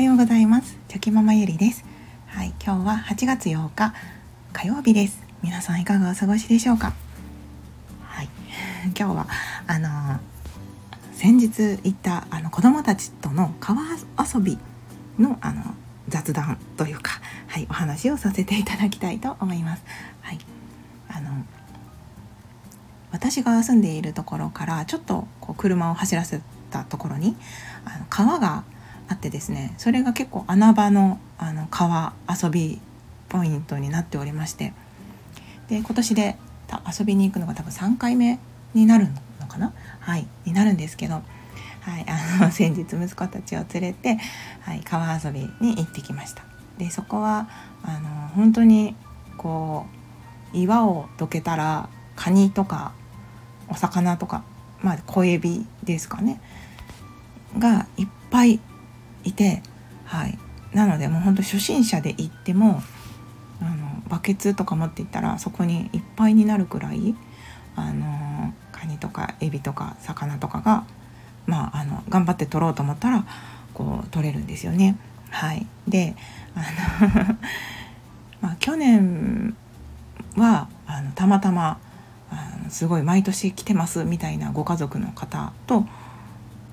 はようございます。チョキママゆりです。はい今日は8月8日火曜日です。皆さんいかがお過ごしでしょうか？はい 今日はあのー、先日行ったあの子供たちとの川遊びのあの雑談というかはいお話をさせていただきたいと思います。はいあの私が住んでいるところからちょっとこう車を走らせたところにあの川があってですねそれが結構穴場のあの川遊びポイントになっておりましてで今年で遊びに行くのが多分3回目になるのかな？はいになるんですけど、はい、あの 先日息子たちを連れて、はい、川遊びに行ってきました。でそこはあの本当にこう岩をどけたらカニとかお魚とかまあ小エビですかね？がいっぱいいて、はい、なのでもうほんと初心者で行ってもあのバケツとか持っていったらそこにいっぱいになるくらいあのカニとかエビとか魚とかが、まあ、あの頑張って取ろうと思ったらこう取れるんですよね。はい、であの まあ、去年はあのたまたまあのすごい毎年来てますみたいなご家族の方と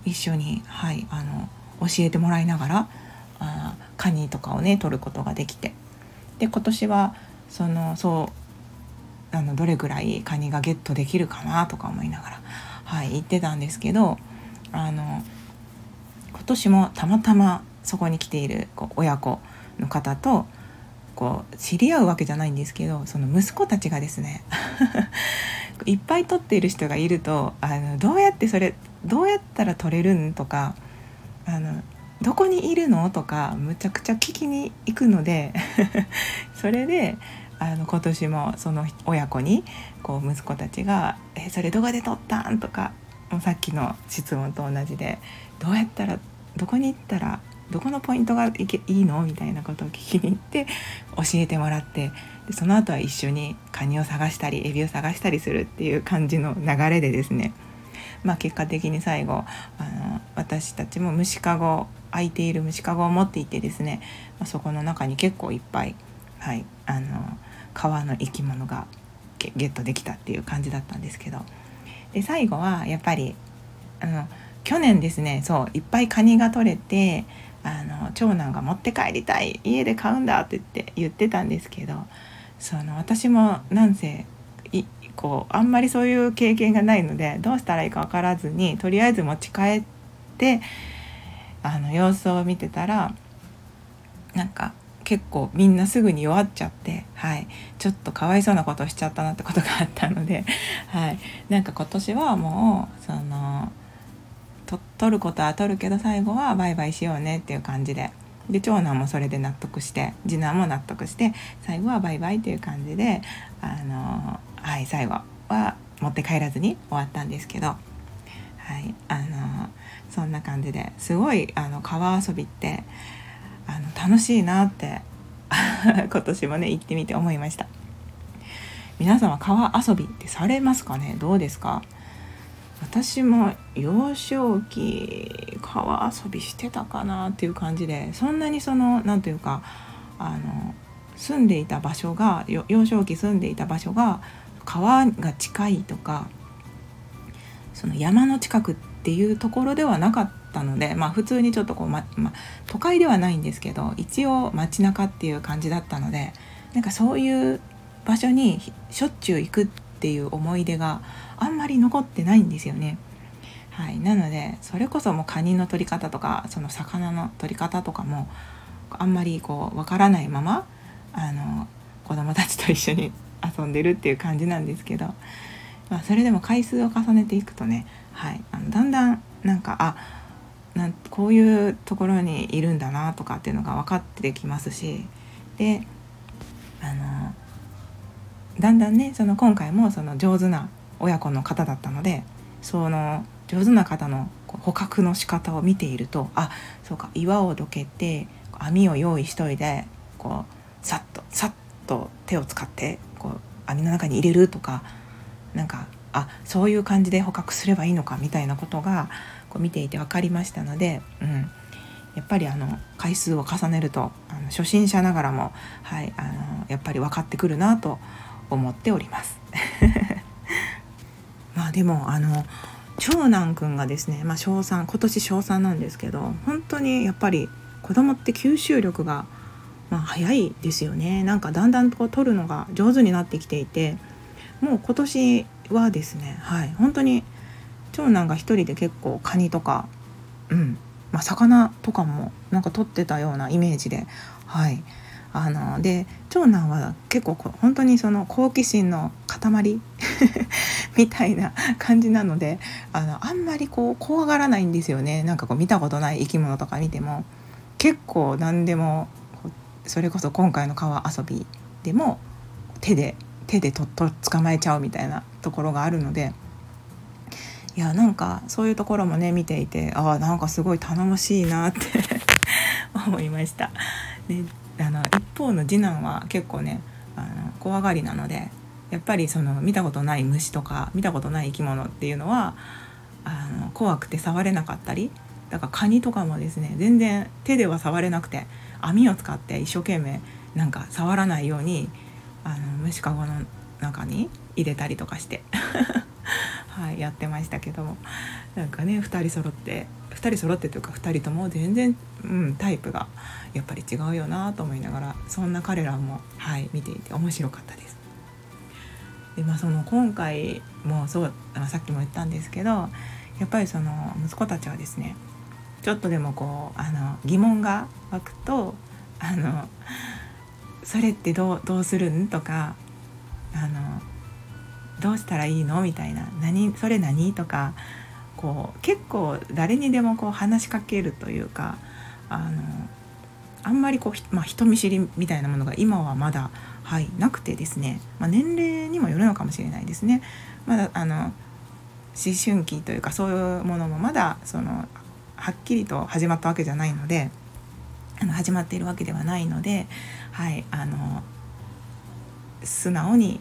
一緒に、はい、あの教えてもらいながらあカニとかをね取ることができて。で今年はそのそうあのどれぐらいカニがゲットできるかなとか思いながら、はい、行ってたんですけどあの今年もたまたまそこに来ているこう親子の方とこう知り合うわけじゃないんですけどその息子たちがですね いっぱい撮っている人がいるとあのどうやってそれどうやったら撮れるんとかあのどこにいるの？とかむちゃくちゃ聞きに行くので それであの今年もその親子にこう息子たちが「えそれどこで撮ったん?」とかもうさっきの質問と同じで「どうやったらどこに行ったらどこのポイントがいけいいの?」みたいなことを聞きに行って教えてもらってでその後は一緒にカニを探したりエビを探したりするっていう感じの流れでですねまあ、結果的に最後あの私たちも虫かご空いている虫かごを持っていてですね、まあ、そこの中に結構いっぱい、はい、あの川の生き物がゲットできたっていう感じだったんですけど。で最後はやっぱりあの去年ですねそういっぱいカニが取れてあの長男が持って帰りたい家で買うんだって言って言ってたんですけどその私もなんせこうあんまりそういう経験がないのでどうしたらいいか分からずにとりあえず持ち帰ってあの様子を見てたらなんか結構みんなすぐに弱っちゃって、はい、ちょっとかわいそうなことをしちゃったなってことがあったので、はい、なんか今年はもうそのと取ることは取るけど最後はバイバイしようねっていう感じで。で長男もそれで納得して次男も納得して最後はバイバイっていう感じであのはい最後は持って帰らずに終わったんですけどはいあのそんな感じですごいあの川遊びってあの楽しいなって 今年もね行ってみて思いました。皆様川遊びってされますかね？どうですか？私も幼少期川遊びしてたかなっていう感じでそんなにその何ていうかあの住んでいた場所が幼少期住んでいた場所が川が近いとかその山の近くっていうところではなかったのでまあ普通にちょっとこう、まま、都会ではないんですけど一応街中っていう感じだったのでなんかそういう場所にしょっちゅう行くっていう思い出があんまり残ってないんですよね。はい、なのでそれこそもうカニの取り方とかその魚の取り方とかもあんまりこうわからないままあの子供たちと一緒に遊んでるっていう感じなんですけど、まあ、それでも回数を重ねていくとね、はい、あのだんだんなんかあなんこういうところにいるんだなとかっていうのが分かってきますしであのだんだんねその今回もその上手な親子の方だったのでその上手な方の捕獲の仕方を見ているとあそうか岩をどけて網を用意しといてこうさっとさっと手を使ってこう網の中に入れるとかなんかあそういう感じで捕獲すればいいのかみたいなことがこう見ていて分かりましたので、うん、やっぱりあの回数を重ねるとあの初心者ながらも、はい、あのやっぱり分かってくるなと思っております。まあでもあの長男くんがですね、まあ、小3今年小3なんですけど本当にやっぱり子供って吸収力が、まあ、早いですよね。なんかだんだんと取るのが上手になってきていてもう今年はですねはい本当に長男が一人で結構カニとかうんまあ、魚とかもなんか取ってたようなイメージではいあので長男は結構本当にその好奇心の塊 みたいな感じなのであのあんまりこう怖がらないんですよね。なんかこう見たことない生き物とか見ても結構何でもそれこそ今回の川遊びでも手で手でとっと捕まえちゃうみたいなところがあるのでいやなんかそういうところもね見ていてああなんかすごい頼もしいなって 思いました。であの一方の次男は結構ねあの怖がりなのでやっぱりその見たことない虫とか見たことない生き物っていうのはあの怖くて触れなかったりだからカニとかもですね全然手では触れなくて網を使って一生懸命なんか触らないようにあの虫かごの中に入れたりとかして はい、やってましたけどもなんかね2人揃って2人揃ってというか2人とも全然、うん、タイプがやっぱり違うよなと思いながらそんな彼らも、はい、見ていて面白かったです。でまあ、その今回もそうさっきも言ったんですけどやっぱりその息子たちはですねちょっとでもこうあの疑問が湧くとあのそれってどうどうするんとかあのどうしたらいいのみたいな何それ何とかこう結構誰にでもこう話しかけるというかあのあんまりこう、まあ、人見知りみたいなものが今はまだ、はい、なくてですね、まあ、年齢にもよるのかもしれないですね。まだあの思春期というかそういうものもまだそのはっきりと始まったわけじゃないのであの始まっているわけではないので、はい、あの素直に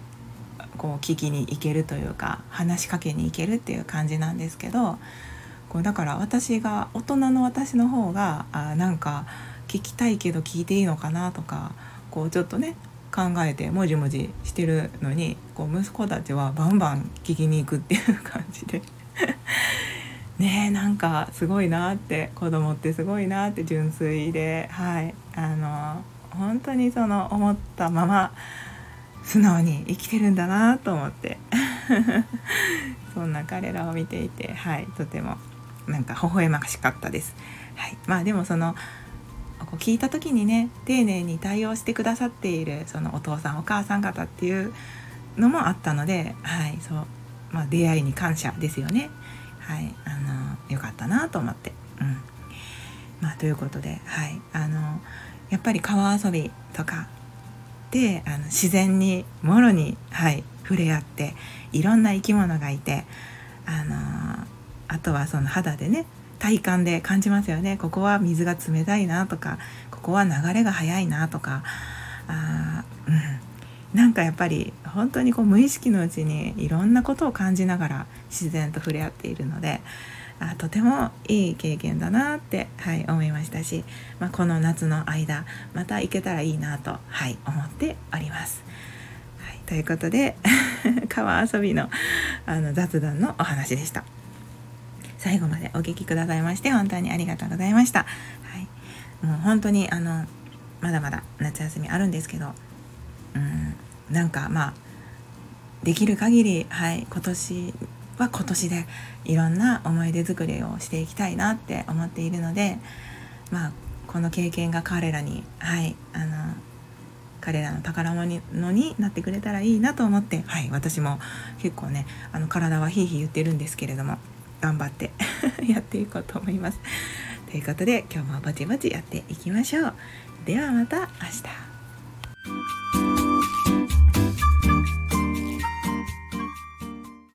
こう聞きに行けるというか話しかけに行けるっていう感じなんですけどこうだから私が大人の私の方があなんか聞きたいけど聞いていいのかなとかこうちょっとね考えてもじもじしてるのにこう息子たちはバンバン聞きに行くっていう感じで。ねえなんかすごいなって子供ってすごいなって純粋ではいあの本当にその思ったまま素直に生きてるんだなと思って そんな彼らを見ていてはいとてもなんか微笑ましかったです。はい、まあでもそのこう聞いた時にね丁寧に対応してくださっているそのお父さんお母さん方っていうのもあったので、はいそうまあ、出会いに感謝ですよね。はい、あのよかったなと思って。うん。まあ、ということで、はい、あのやっぱり川遊びとかであの自然にもろに、はい、触れ合っていろんな生き物がいてあのあとはその肌でね体感で感じますよね。ここは水が冷たいなとかここは流れが速いなとかあ、うん、なんかやっぱり本当にこう無意識のうちにいろんなことを感じながら自然と触れ合っているのであとてもいい経験だなって、はい、思いましたし、まあ、この夏の間また行けたらいいなと、はい、思っております。はい、ということで 川遊びのあの雑談のお話でした。最後までお聞きくださいまして本当にありがとうございました。はい、もう本当にあのまだまだ夏休みあるんですけど、うん、なんかまあできる限り、はい、今年は今年でいろんな思い出作りをしていきたいなって思っているのでまあこの経験が彼らにはいあの彼らの宝物になってくれたらいいなと思ってはい私も結構ねあの体はひいひい言ってるんですけれども頑張ってやっていこうと思います。ということで今日もぼちぼちやっていきましょう。ではまた明日。